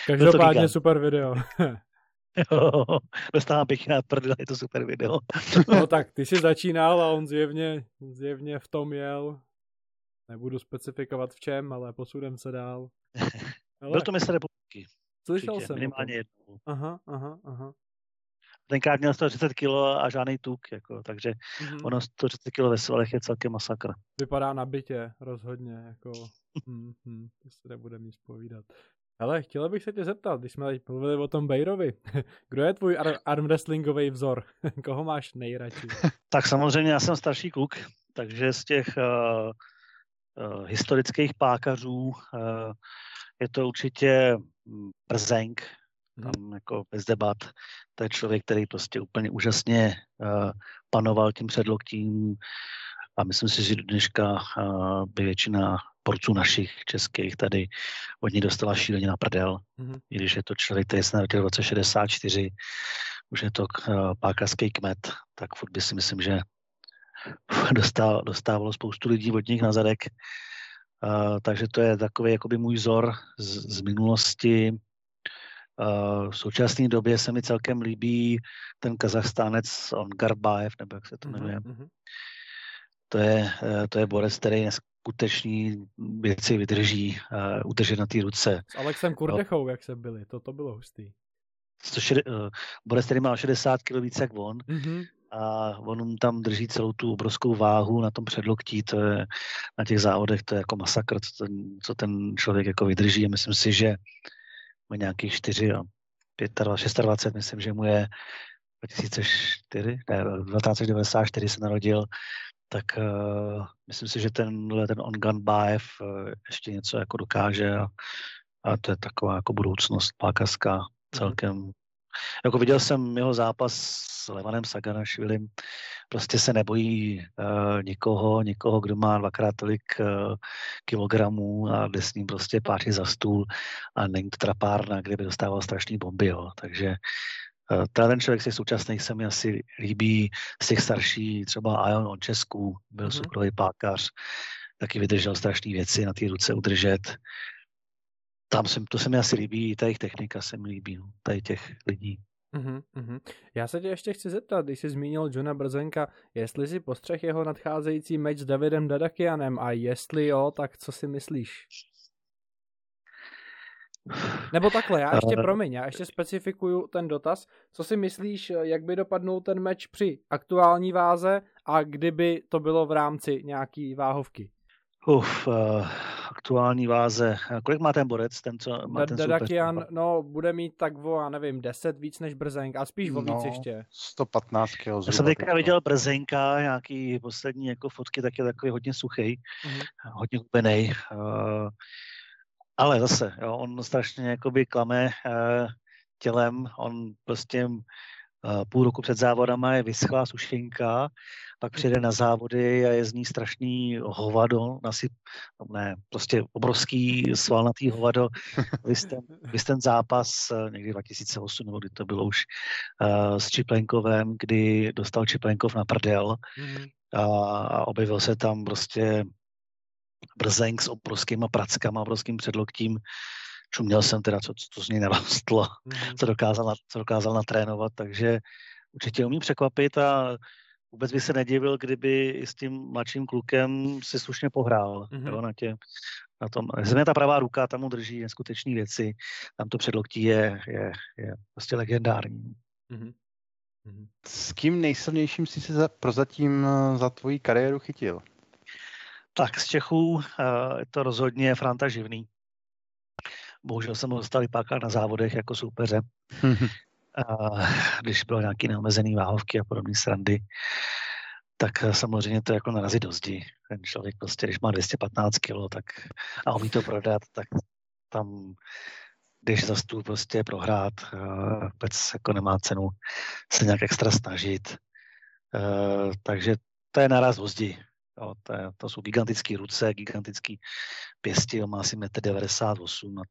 Každopádně super video. dostávám pěkně na prdel, je to super video. no tak ty jsi začínal a on zjevně, zjevně v tom jel. Nebudu specifikovat v čem, ale posudem se dál. Ale... Byl to mistr republiky. Slyšel Určitě, jsem. Minimálně jednou. Aha, aha, aha. Tenkrát měl 130 kg a žádný tuk, jako, takže mm-hmm. ono 130 kg ve svalech je celkem masakr. Vypadá na bytě, rozhodně, jako, hm, hm, to se nebude nic povídat. Ale chtěla bych se tě zeptat, když jsme tady mluvili o tom Bejrovi, kdo je tvůj ar- arm wrestlingový vzor? Koho máš nejradši? tak samozřejmě já jsem starší kluk, takže z těch uh, uh, historických pákařů uh, je to určitě Brzenk, tam hmm. jako bez debat. To je člověk, který prostě úplně úžasně uh, panoval tím předloktím a myslím si, že do dneška uh, by většina porců našich českých tady od něj dostala šíleně na prdel. Mm-hmm. I když je to člověk, který se narodil v roce 64, už je to uh, pákařský kmet, tak furt by si myslím, že dostal, dostávalo spoustu lidí od nich na zadek. Uh, takže to je takový jakoby můj vzor z, z minulosti. Uh, v současné době se mi celkem líbí ten kazachstánec On Garbájev, nebo jak se to mhm, jmenuje. Mm-hmm. To je, uh, to je borec, který neskuteční věci vydrží, uh, udržet na té ruce. S Alexem Kurdechou, no. jak se byli, to, to bylo hustý. 160, uh, borec, který má 60 kg více jak on, mm-hmm a on tam drží celou tu obrovskou váhu na tom předloktí, to je na těch závodech, to je jako masakr, co ten, co ten člověk jako vydrží. Myslím si, že má nějakých 4 a 25, 26, myslím, že mu je 2004, ne, 1994 se narodil, tak uh, myslím si, že tenhle ten Ongan Baev uh, ještě něco jako dokáže a, a to je taková jako budoucnost pákaská mhm. celkem jako viděl jsem jeho zápas s Levanem Saganašvilim, prostě se nebojí uh, nikoho, nikoho, kdo má dvakrát tolik uh, kilogramů a jde s ním prostě páči za stůl a není to trapárna, kde by dostával strašný bomby, jo. takže uh, ten člověk si současných se mi asi líbí, z těch starší, třeba Ion od Česku, byl mm-hmm. soukromý pákař, taky vydržel strašné věci na té ruce udržet tam se, to se mi asi líbí, ta jejich technika se mi líbí, no, tady těch lidí. Uhum, uhum. Já se tě ještě chci zeptat, když jsi zmínil Johna Brzenka, jestli si postřeh jeho nadcházející meč s Davidem Dadakianem a jestli jo, tak co si myslíš? Nebo takhle, já ještě, promiň, já ještě specifikuju ten dotaz. Co si myslíš, jak by dopadnul ten meč při aktuální váze a kdyby to bylo v rámci nějaký váhovky? Uf, uh, aktuální váze. Kolik má ten borec, ten, co má ten Dadakian, no, bude mít tak o, já nevím, 10 víc než Brzenk, a spíš o víc no, ještě. 115 kg. Já jsem teďka viděl Brzenka, nějaký poslední jako fotky, tak je takový hodně suchý, mm-hmm. hodně hubený. Uh, ale zase, jo, on strašně jakoby klame uh, tělem, on prostě uh, půl roku před závodama je vyschlá sušenka pak přijde na závody a je z ní strašný hovado, nasyp, ne, prostě obrovský svalnatý hovado. Vy ten, vy ten zápas eh, někdy 2008, nebo kdy to bylo už uh, s Čiplenkovem, kdy dostal Čiplenkov na prdel mm-hmm. a, a objevil se tam prostě brzenk s obrovskýma prackama, obrovským předloktím, čuměl jsem teda, co, co z něj narostlo, mm-hmm. co, dokázal, co dokázal natrénovat, takže určitě umí překvapit a vůbec by se nedivil, kdyby s tím mladším klukem si slušně pohrál mm-hmm. jo, na, tě, na tom. Země ta pravá ruka, tam mu drží neskutečné věci, tam to předloktí je, je, je prostě legendární. Mm-hmm. S kým nejsilnějším jsi se za, prozatím eh, za tvoji kariéru chytil? Tak z Čechů je to rozhodně Franta Živný. Bohužel jsem ho dostal párkrát na závodech jako soupeře. když bylo nějaký neomezený váhovky a podobné srandy, tak samozřejmě to jako narazí do zdi. Ten člověk prostě, když má 215 kg tak, a umí to prodat, tak tam když za stůl prostě prohrát, vůbec jako nemá cenu se nějak extra snažit. takže to je naraz do zdi. Jo, to, je, to jsou gigantické ruce, gigantický pěsti, on má asi 1,98 m a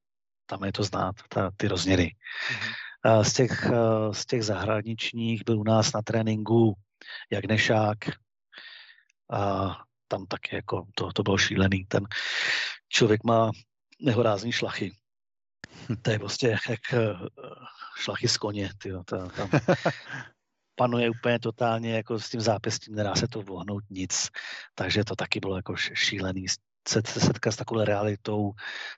tam je to znát, ta, ty rozměry. Mm-hmm. Z těch, z těch zahraničních byl u nás na tréninku Jagnešák a tam taky jako to, to bylo šílený. Ten člověk má nehorázní šlachy. To je prostě jak eh, šlachy z koně. Tyjo, to, tam panuje úplně totálně jako s tím zápěstím, nedá se to vohnout nic. Takže to taky bylo jako šílený. se, se setkat s takovou realitou,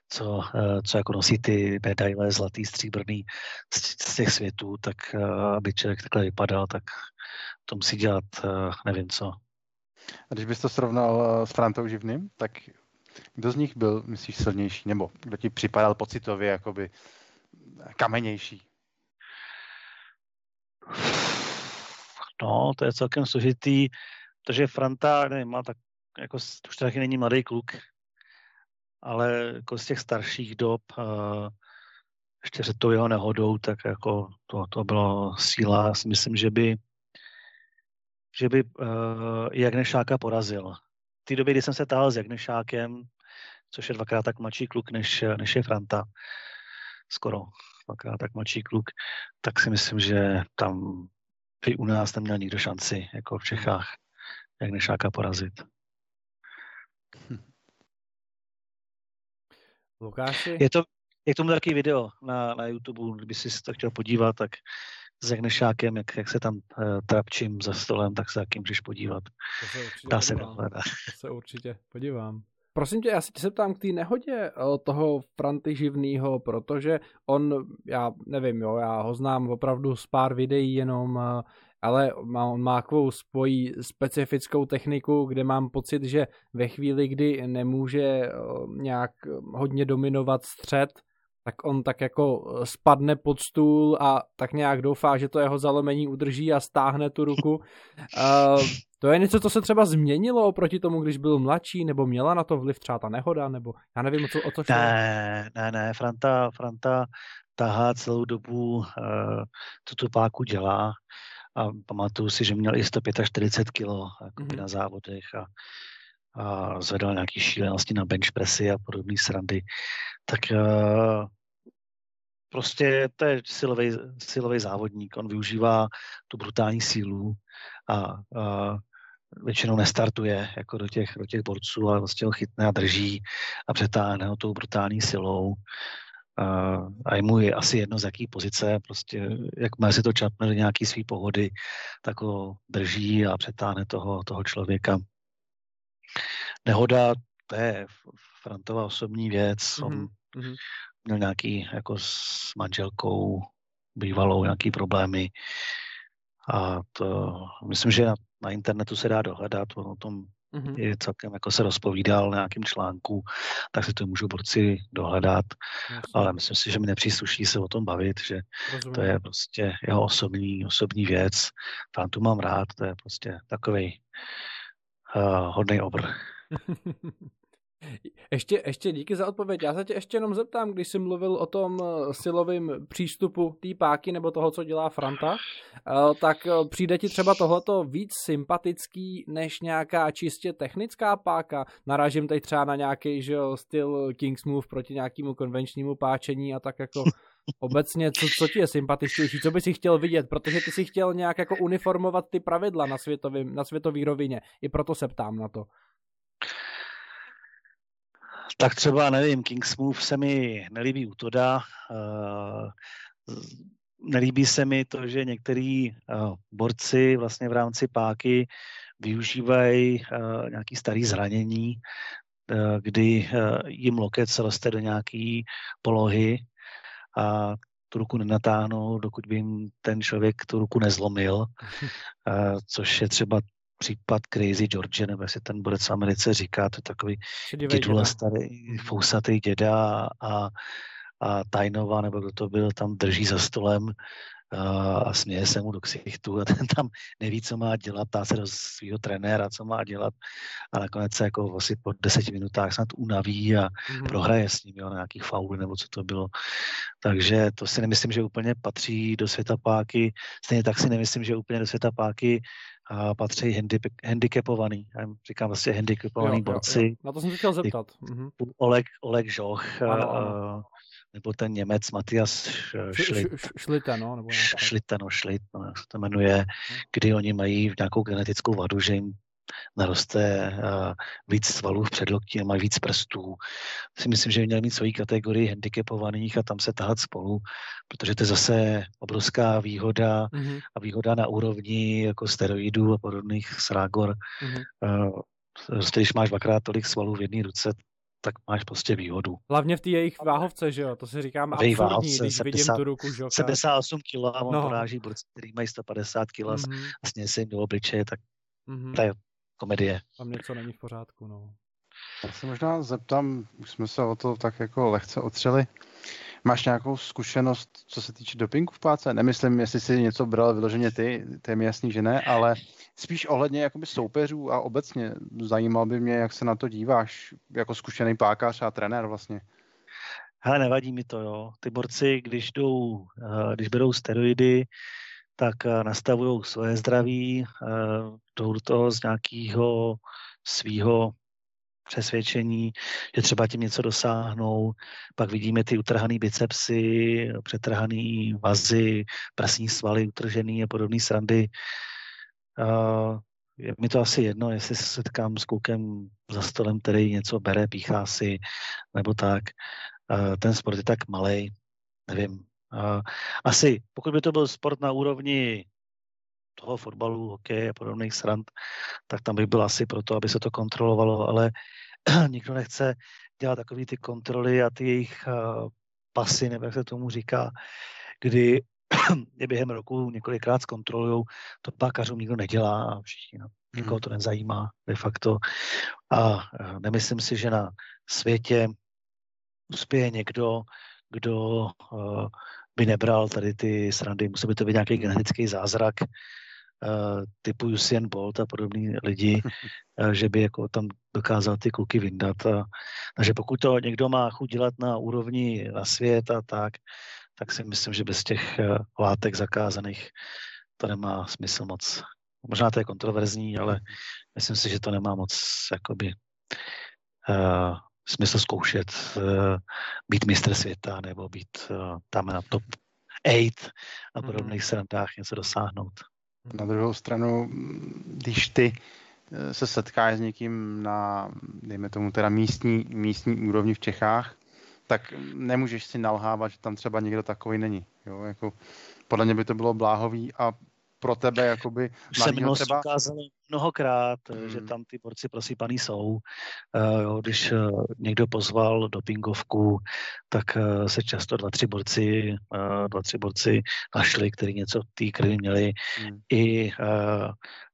co, eh, co jako nosí ty medaile zlatý, stříbrný z, z těch světů, tak eh, aby člověk takhle vypadal, tak to musí dělat nevím co. A když bys to srovnal s Frantou Živným, tak kdo z nich byl, myslíš, silnější? Nebo kdo ti připadal pocitově jakoby kamenější? No, to je celkem složitý, protože Franta, nevím, má tak, jako už taky není mladý kluk, ale jako z těch starších dob, uh, ještě před tou jeho nehodou, tak jako to, to bylo síla. Já si myslím, že by, že by uh, Jagnešáka porazil. V té době, kdy jsem se tahal s Jagnešákem, což je dvakrát tak mladší kluk, než, než je Franta, skoro dvakrát tak mladší kluk, tak si myslím, že tam by u nás neměl nikdo šanci, jako v Čechách, jak Nešáka porazit. Lukáši? Je to, je k tomu taky video na, na YouTube, kdyby si to chtěl podívat, tak s Jagnešákem, jak, jak se tam uh, trapčím za stolem, tak se taky můžeš podívat. To se Dá se dohledat. To se určitě podívám. Prosím tě, já se tě ptám k té nehodě eh, toho Franty Živnýho, protože on, já nevím, jo, já ho znám opravdu z pár videí jenom, eh, ale má, on má takovou spojí specifickou techniku, kde mám pocit, že ve chvíli, kdy nemůže eh, nějak hodně dominovat střed, tak on tak jako spadne pod stůl a tak nějak doufá, že to jeho zalomení udrží a stáhne tu ruku. Uh, to je něco, co se třeba změnilo oproti tomu, když byl mladší, nebo měla na to vliv třeba ta nehoda, nebo já nevím, o co, o co šlo. Ne, ne, ne, Franta, Franta tahá celou dobu uh, tuto páku dělá a pamatuju si, že měl i 145 kg mm-hmm. na závodech a, a zvedal nějaký šílenosti na bench pressy a podobné srandy. Tak uh, prostě to je silový, silový závodník. On využívá tu brutální sílu a, a většinou nestartuje jako do těch, do těch borců, ale vlastně ho chytne a drží a přetáhne ho tou brutální silou. A, a je mu je asi jedno z jaký pozice, prostě jak má si to čapne do nějaký svý pohody, tak ho drží a přetáhne toho, toho člověka. Nehoda, to je Frantova osobní věc. Mm-hmm. On mm-hmm. měl nějaký jako s manželkou bývalou nějaký problémy a to myslím, že na, na internetu se dá dohledat, o tom mm-hmm. je celkem jako se rozpovídal na nějakým článku, tak si to můžou borci dohledat, Jasně. ale myslím si, že mi nepřísluší se o tom bavit, že Rozumím. to je prostě jeho osobní, osobní věc. tu mám rád, to je prostě takový uh, hodný obr. Ještě, ještě díky za odpověď. Já se tě ještě jenom zeptám, když jsi mluvil o tom eh, silovém přístupu té páky nebo toho, co dělá Franta, eh, tak eh, přijde ti třeba tohleto víc sympatický než nějaká čistě technická páka? Narážím teď třeba na nějaký že jo, styl King's Move proti nějakému konvenčnímu páčení a tak jako obecně, co, co ti je sympatičtější, co by si chtěl vidět, protože ty si chtěl nějak jako uniformovat ty pravidla na, světový, na světový rovině. I proto se ptám na to. Tak třeba, nevím, Kingsmove se mi nelíbí u Toda. Uh, nelíbí se mi to, že některý uh, borci vlastně v rámci páky využívají uh, nějaký starý zranění, uh, kdy uh, jim loket se roste do nějaký polohy a tu ruku nenatáhnou, dokud by jim ten člověk tu ruku nezlomil, uh, což je třeba případ Crazy George, nebo jestli ten borec v Americe říká, to je takový dědula starý, fousatý děda a, a Tajnova, nebo kdo to byl, tam drží za stolem a směje se mu do ksichtu a ten tam neví, co má dělat, ptá se do svého trenéra, co má dělat a nakonec se jako asi po deseti minutách snad unaví a mm-hmm. prohraje s ním, jo, na nějaký faul nebo co to bylo. Takže to si nemyslím, že úplně patří do světa páky. Stejně tak si nemyslím, že úplně do světa páky a patří handip, handicapovaný. Já říkám vlastně handicapovaný jo, borci. Jo, jo. Na to jsem se chtěl zeptat. Mhm. Oleg, Oleg Žoch, ano, ano. Nebo ten Němec Matias Schlitt. Šlita, no. Nebo no, Šlit, no, jak se to jmenuje, mhm. kdy oni mají nějakou genetickou vadu, že jim naroste uh, víc svalů v předloktí a mají víc prstů. Si myslím, že měli mít svoji kategorii handicapovaných a tam se tahat spolu, protože to je zase obrovská výhoda mm-hmm. a výhoda na úrovni jako steroidů a podobných srágor. Mm-hmm. Uh, když máš dvakrát tolik svalů v jedné ruce, tak máš prostě výhodu. Hlavně v té jejich váhovce, že jo, to si říkám absurdní, váhovce, když 70, vidím tu ruku Žoka. 78 kg a on no. poráží borci, který mají 150 kg mm-hmm. a sněje se jim do obličeje, tak mm-hmm. to je komedie. Tam něco není v pořádku, no. Já se možná zeptám, už jsme se o to tak jako lehce otřeli. Máš nějakou zkušenost, co se týče dopingu v páce? Nemyslím, jestli si něco bral vyloženě ty, to je mi jasný, že ne, ale spíš ohledně jakoby soupeřů a obecně zajímal by mě, jak se na to díváš jako zkušený pákař a trenér vlastně. Hele, nevadí mi to, jo. Ty borci, když jdou, eh, když berou steroidy, tak eh, nastavují svoje zdraví, eh, jdou do toho z nějakého svého přesvědčení, že třeba tím něco dosáhnou. Pak vidíme ty utrhané bicepsy, přetrhané vazy, prsní svaly utržený a podobné srandy. Je mi to asi jedno, jestli se setkám s klukem za stolem, který něco bere, píchá si, nebo tak. Ten sport je tak malý, nevím. Asi, pokud by to byl sport na úrovni toho fotbalu, hokeje a podobných srand, tak tam bych byl asi proto, aby se to kontrolovalo, ale nikdo nechce dělat takové ty kontroly a ty jejich uh, pasy, nebo jak se tomu říká, kdy je během roku několikrát zkontrolují, to pákařům nikdo nedělá a všichni, no, nikoho hmm. to nezajímá de facto. A uh, nemyslím si, že na světě uspěje někdo, kdo uh, by nebral tady ty srandy. Musel by to být nějaký genetický zázrak, uh, typu Usain Bolt a podobní lidi, uh, že by jako tam dokázal ty kluky vyndat. A, takže pokud to někdo má chuť dělat na úrovni na svět a tak, tak si myslím, že bez těch uh, látek zakázaných to nemá smysl moc. Možná to je kontroverzní, ale myslím si, že to nemá moc jakoby uh, smysl zkoušet uh, být mistr světa nebo být uh, tam na top 8 a podobných mm. srandách něco dosáhnout. Na druhou stranu, když ty eh, se setkáš s někým na, dejme tomu teda místní, místní úrovni v Čechách, tak nemůžeš si nalhávat, že tam třeba někdo takový není. Jo? Jako, podle mě by to bylo bláhový a pro tebe jakoby Už se minulosti třeba... ukázalo mnohokrát, hmm. že tam ty borci prosípaný jsou. Uh, jo, když uh, někdo pozval do pingovku, tak uh, se často dva, tři borci, uh, dva, tři borci našli, kteří něco v té krvi měli. Hmm. I uh,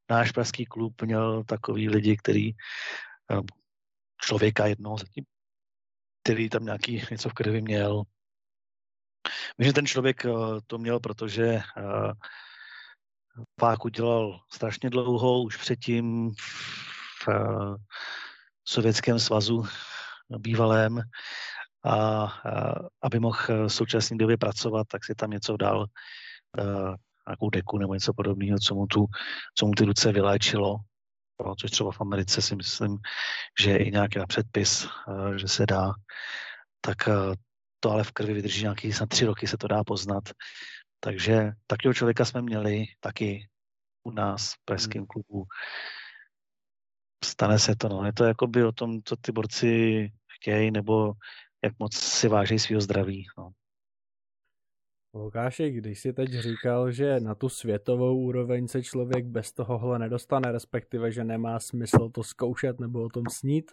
náš pražský klub měl takový lidi, který uh, člověka jednoho zatím, který tam nějaký něco v krvi měl. Vím, že ten člověk uh, to měl, protože uh, Pák udělal strašně dlouho, už předtím v uh, Sovětském svazu bývalém a uh, aby mohl v současné době pracovat, tak si tam něco dal, nějakou deku nebo něco podobného, co mu, tu, co mu ty ruce vyléčilo. No, což třeba v Americe si myslím, že je i nějaký na předpis, uh, že se dá. Tak uh, to ale v krvi vydrží nějaký, snad tři roky se to dá poznat. Takže takového člověka jsme měli taky u nás v pražském hmm. klubu. Stane se to, no. Je to jako by o tom, co ty borci chtějí, nebo jak moc si váží svého zdraví. No. Lukáši, když si teď říkal, že na tu světovou úroveň se člověk bez tohohle nedostane, respektive, že nemá smysl to zkoušet nebo o tom snít,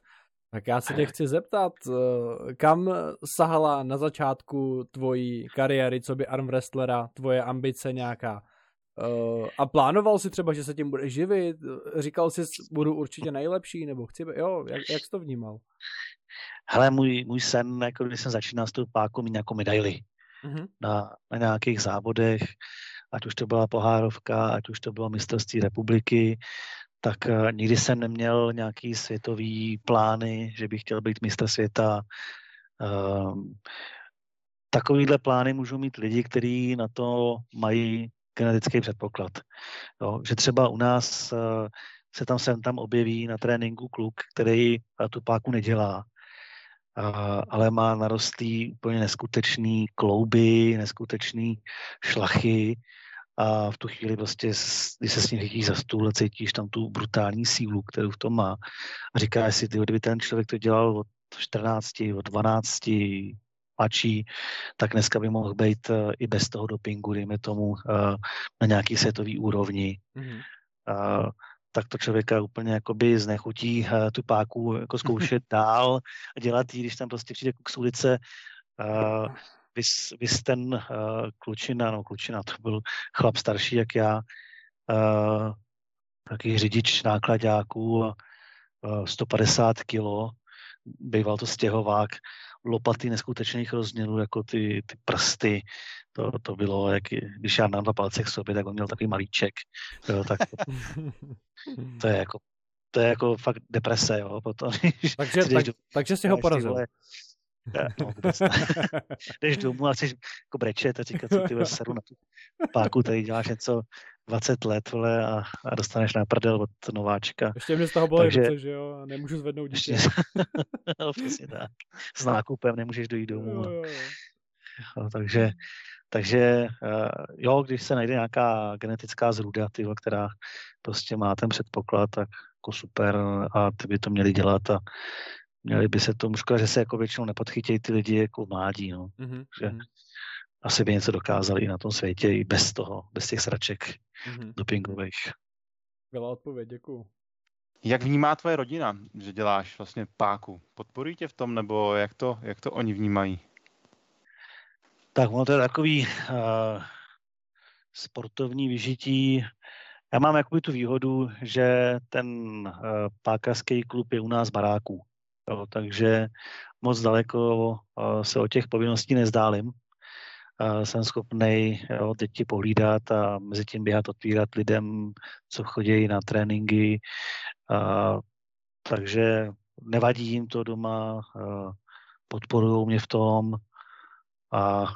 tak já se tě chci zeptat, eh, kam sahala na začátku tvojí kariéry, co by arm wrestlera, tvoje ambice nějaká? Eh, a plánoval si třeba, že se tím bude živit? Říkal jsi, budu určitě nejlepší, nebo chci, jo, jak, jak jsi to vnímal? Hele, můj, můj sen, jako když jsem začínal s tou pákou, mít nějakou medaili mm-hmm. na, na nějakých závodech, ať už to byla pohárovka, ať už to bylo mistrovství republiky, tak eh, nikdy jsem neměl nějaký světový plány, že bych chtěl být mistr světa. Um, takovýhle plány můžou mít lidi, kteří na to mají genetický předpoklad. Jo, že třeba u nás uh, se tam sem tam objeví na tréninku kluk, který uh, tu páku nedělá, ale má narostlý úplně neskutečný klouby, neskutečný šlachy, a v tu chvíli prostě, když se s ním chytíš za stůl a cítíš tam tu brutální sílu, kterou v tom má a říkáš si, ty, kdyby ten člověk to dělal od 14, od 12, mladší, tak dneska by mohl být uh, i bez toho dopingu, dejme tomu, uh, na nějaký světový úrovni. Mm-hmm. Tak to člověka úplně jakoby znechutí uh, tu páku jako zkoušet dál a dělat jí, když tam prostě přijde k ulice, uh, vys, vys ten uh, klučina, no klučina, to byl chlap starší jak já, uh, taky řidič nákladáků, uh, 150 kilo, býval to stěhovák, lopaty neskutečných rozměrů, jako ty, ty prsty, to, to bylo, jak, když já mám dva palce k sobě, tak on měl takový malíček, jo, tak to, to je jako to je jako fakt deprese, jo, potom, když, takže, tak, do, takže jsi ho porazil. no, jdeš domů a chceš jako brečet a říkat, co ty seru na tu páku, tady děláš něco 20 let, vole, a, a dostaneš na prdel od nováčka. Ještě mě z toho bylo Takže, že jo, a nemůžu zvednout dítě. no, přesně tak. S nákupem nemůžeš dojít domů. Jo, jo, jo. Jo, takže, takže uh, jo, když se najde nějaká genetická zrůda, tyho, která prostě má ten předpoklad, tak jako super a ty by to měli dělat a měli by se tomu, škoda, že se jako většinou nepodchytějí ty lidi jako mládí, no. Mm-hmm. Že. Asi by něco dokázali i na tom světě, i bez toho, bez těch sraček mm-hmm. dopingových. Byla odpověď, děkuju. Jak vnímá tvoje rodina, že děláš vlastně páku? Podporují tě v tom, nebo jak to, jak to oni vnímají? Tak ono to je takový uh, sportovní vyžití. Já mám jakoby tu výhodu, že ten uh, pákařský klub je u nás baráků. Jo, takže moc daleko uh, se o těch povinností nezdálím. Jsem schopný děti pohlídat a mezi tím běhat, otvírat lidem, co chodí na tréninky. Uh, takže nevadí jim to doma, podporují mě v tom a, a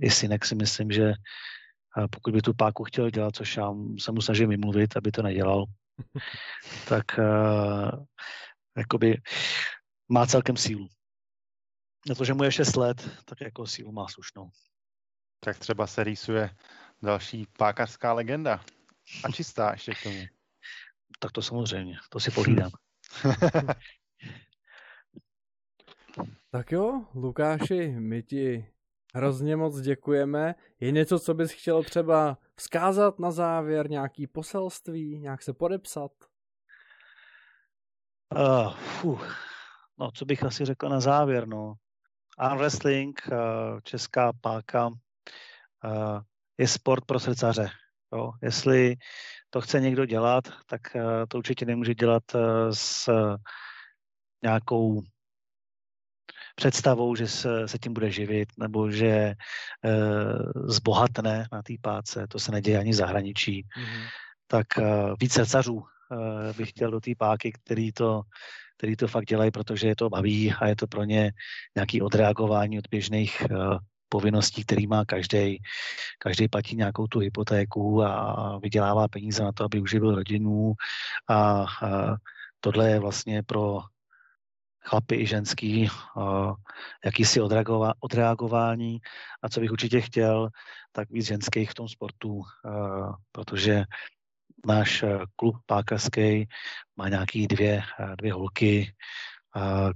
i synek si myslím, že pokud by tu páku chtěl dělat, což já se mu snažím vymluvit, aby to nedělal, tak uh, jakoby má celkem sílu. Na to, že mu je 6 let, tak jako sílu má slušnou. Tak třeba se rýsuje další pákařská legenda. A čistá ještě k tomu. Tak to samozřejmě, to si pohlídám. tak jo, Lukáši, my ti hrozně moc děkujeme. Je něco, co bys chtěl třeba vzkázat na závěr, nějaký poselství, nějak se podepsat? Uh, fuh. No, co bych asi řekl na závěr, no. Arm wrestling, uh, česká páka, je sport pro srdcaře. Jo. Jestli to chce někdo dělat, tak uh, to určitě nemůže dělat uh, s nějakou představou, že se, se tím bude živit nebo že e, zbohatne na té páce, to se neděje ani v zahraničí, mm-hmm. tak e, víc srdcařů e, bych chtěl do té páky, který to, který to fakt dělají, protože je to baví a je to pro ně nějaký odreagování od běžných e, povinností, který má každý. Každý platí nějakou tu hypotéku a vydělává peníze na to, aby uživil rodinu a, a tohle je vlastně pro chlapy i ženský, jakýsi odreagování a co bych určitě chtěl, tak víc ženských v tom sportu, protože náš e, klub pákařský má nějaký dvě, e, dvě holky,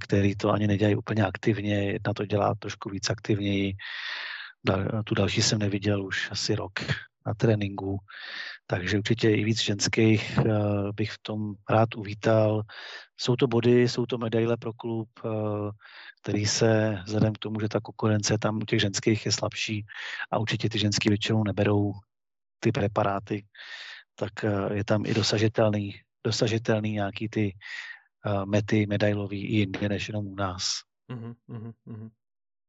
který to ani nedělají úplně aktivně, jedna to dělá trošku víc aktivněji, tu další jsem neviděl už asi rok na tréninku, takže určitě i víc ženských eh, bych v tom rád uvítal. Jsou to body, jsou to medaile pro klub, eh, který se, vzhledem k tomu, že ta konkurence tam u těch ženských je slabší a určitě ty ženský většinou neberou ty preparáty, tak eh, je tam i dosažitelný, dosažitelný nějaký ty mety medailový i jinde než jenom u nás. Uh-huh.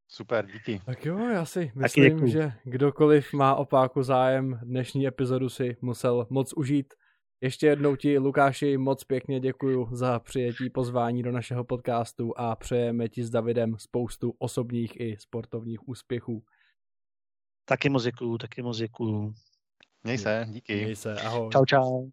Super, díky. Tak jo, já si myslím, že kdokoliv má o páku zájem, dnešní epizodu si musel moc užít. Ještě jednou ti, Lukáši, moc pěkně děkuji za přijetí pozvání do našeho podcastu a přejeme ti s Davidem spoustu osobních i sportovních úspěchů. Taky moc děkuju, taky moc děkuju. Měj se, díky. Měj se, ahoj. Čau, čau.